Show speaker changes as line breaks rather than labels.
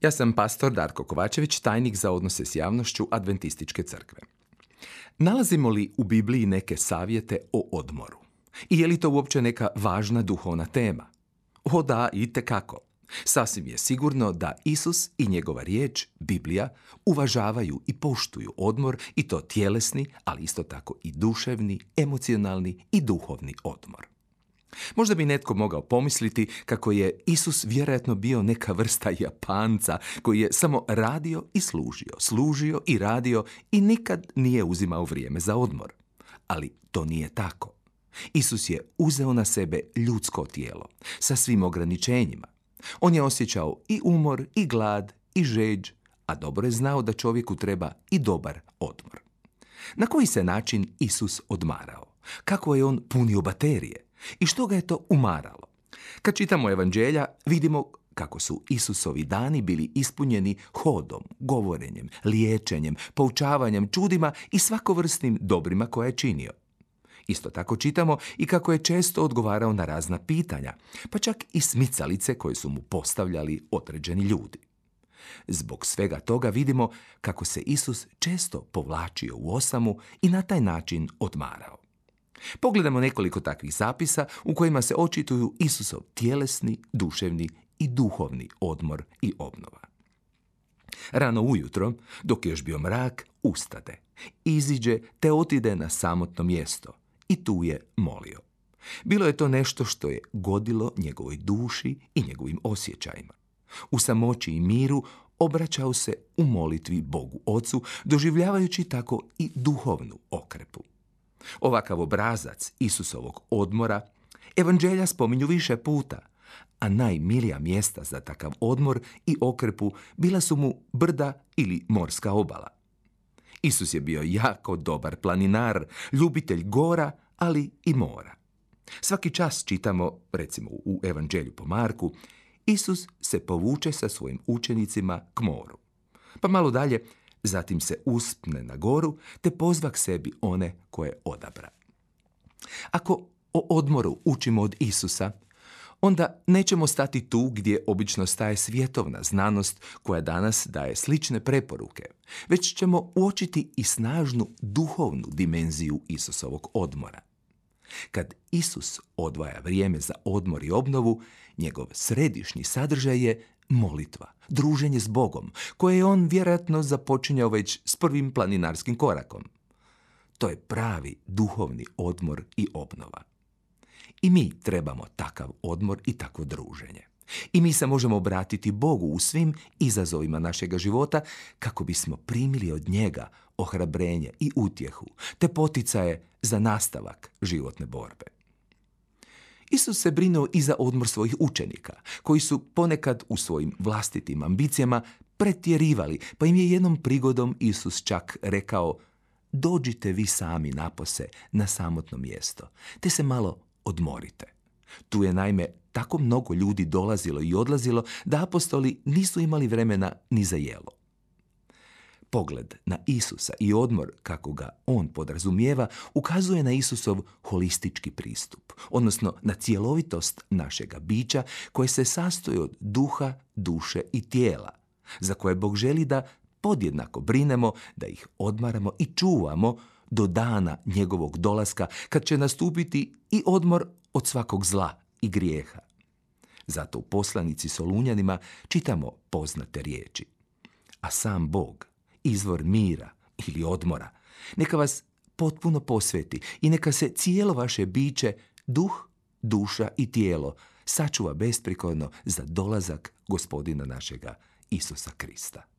Ja sam pastor Darko Kovačević, tajnik za odnose s javnošću Adventističke crkve. Nalazimo li u Bibliji neke savjete o odmoru? I je li to uopće neka važna duhovna tema? O da, i kako. Sasvim je sigurno da Isus i njegova riječ, Biblija, uvažavaju i poštuju odmor i to tjelesni, ali isto tako i duševni, emocionalni i duhovni odmor. Možda bi netko mogao pomisliti kako je Isus vjerojatno bio neka vrsta Japanca koji je samo radio i služio, služio i radio i nikad nije uzimao vrijeme za odmor. Ali to nije tako. Isus je uzeo na sebe ljudsko tijelo sa svim ograničenjima. On je osjećao i umor, i glad, i žeđ, a dobro je znao da čovjeku treba i dobar odmor. Na koji se način Isus odmarao? Kako je on punio baterije? I što ga je to umaralo? Kad čitamo evanđelja, vidimo kako su Isusovi dani bili ispunjeni hodom, govorenjem, liječenjem, poučavanjem, čudima i svakovrsnim dobrima koje je činio. Isto tako čitamo i kako je često odgovarao na razna pitanja, pa čak i smicalice koje su mu postavljali određeni ljudi. Zbog svega toga vidimo kako se Isus često povlačio u osamu i na taj način odmarao. Pogledamo nekoliko takvih zapisa u kojima se očituju Isusov tjelesni, duševni i duhovni odmor i obnova. Rano ujutro, dok je još bio mrak, ustade, iziđe te otide na samotno mjesto i tu je molio. Bilo je to nešto što je godilo njegovoj duši i njegovim osjećajima. U samoći i miru obraćao se u molitvi Bogu Ocu, doživljavajući tako i duhovnu okrepu. Ovakav obrazac Isusovog odmora evanđelja spominju više puta, a najmilija mjesta za takav odmor i okrepu bila su mu brda ili morska obala. Isus je bio jako dobar planinar, ljubitelj gora, ali i mora. Svaki čas čitamo, recimo u Evanđelju po Marku, Isus se povuče sa svojim učenicima k moru. Pa malo dalje zatim se uspne na goru te pozva k sebi one koje odabra. Ako o odmoru učimo od Isusa, onda nećemo stati tu gdje obično staje svjetovna znanost koja danas daje slične preporuke, već ćemo uočiti i snažnu duhovnu dimenziju Isusovog odmora. Kad Isus odvaja vrijeme za odmor i obnovu, njegov središnji sadržaj je molitva, druženje s Bogom, koje je on vjerojatno započinjao već s prvim planinarskim korakom. To je pravi duhovni odmor i obnova. I mi trebamo takav odmor i takvo druženje. I mi se možemo obratiti Bogu u svim izazovima našega života kako bismo primili od njega ohrabrenje i utjehu, te poticaje za nastavak životne borbe. Isus se brinuo i za odmor svojih učenika, koji su ponekad u svojim vlastitim ambicijama pretjerivali, pa im je jednom prigodom Isus čak rekao dođite vi sami napose na samotno mjesto, te se malo odmorite. Tu je naime tako mnogo ljudi dolazilo i odlazilo da apostoli nisu imali vremena ni za jelo. Pogled na Isusa i odmor kako ga on podrazumijeva ukazuje na Isusov holistički pristup, odnosno na cjelovitost našega bića koje se sastoji od duha, duše i tijela, za koje Bog želi da podjednako brinemo, da ih odmaramo i čuvamo do dana njegovog dolaska kad će nastupiti i odmor od svakog zla i grijeha. Zato u poslanici Solunjanima čitamo poznate riječi. A sam Bog, izvor mira ili odmora. Neka vas potpuno posveti i neka se cijelo vaše biće, duh, duša i tijelo sačuva besprikorno za dolazak gospodina našega Isusa Krista.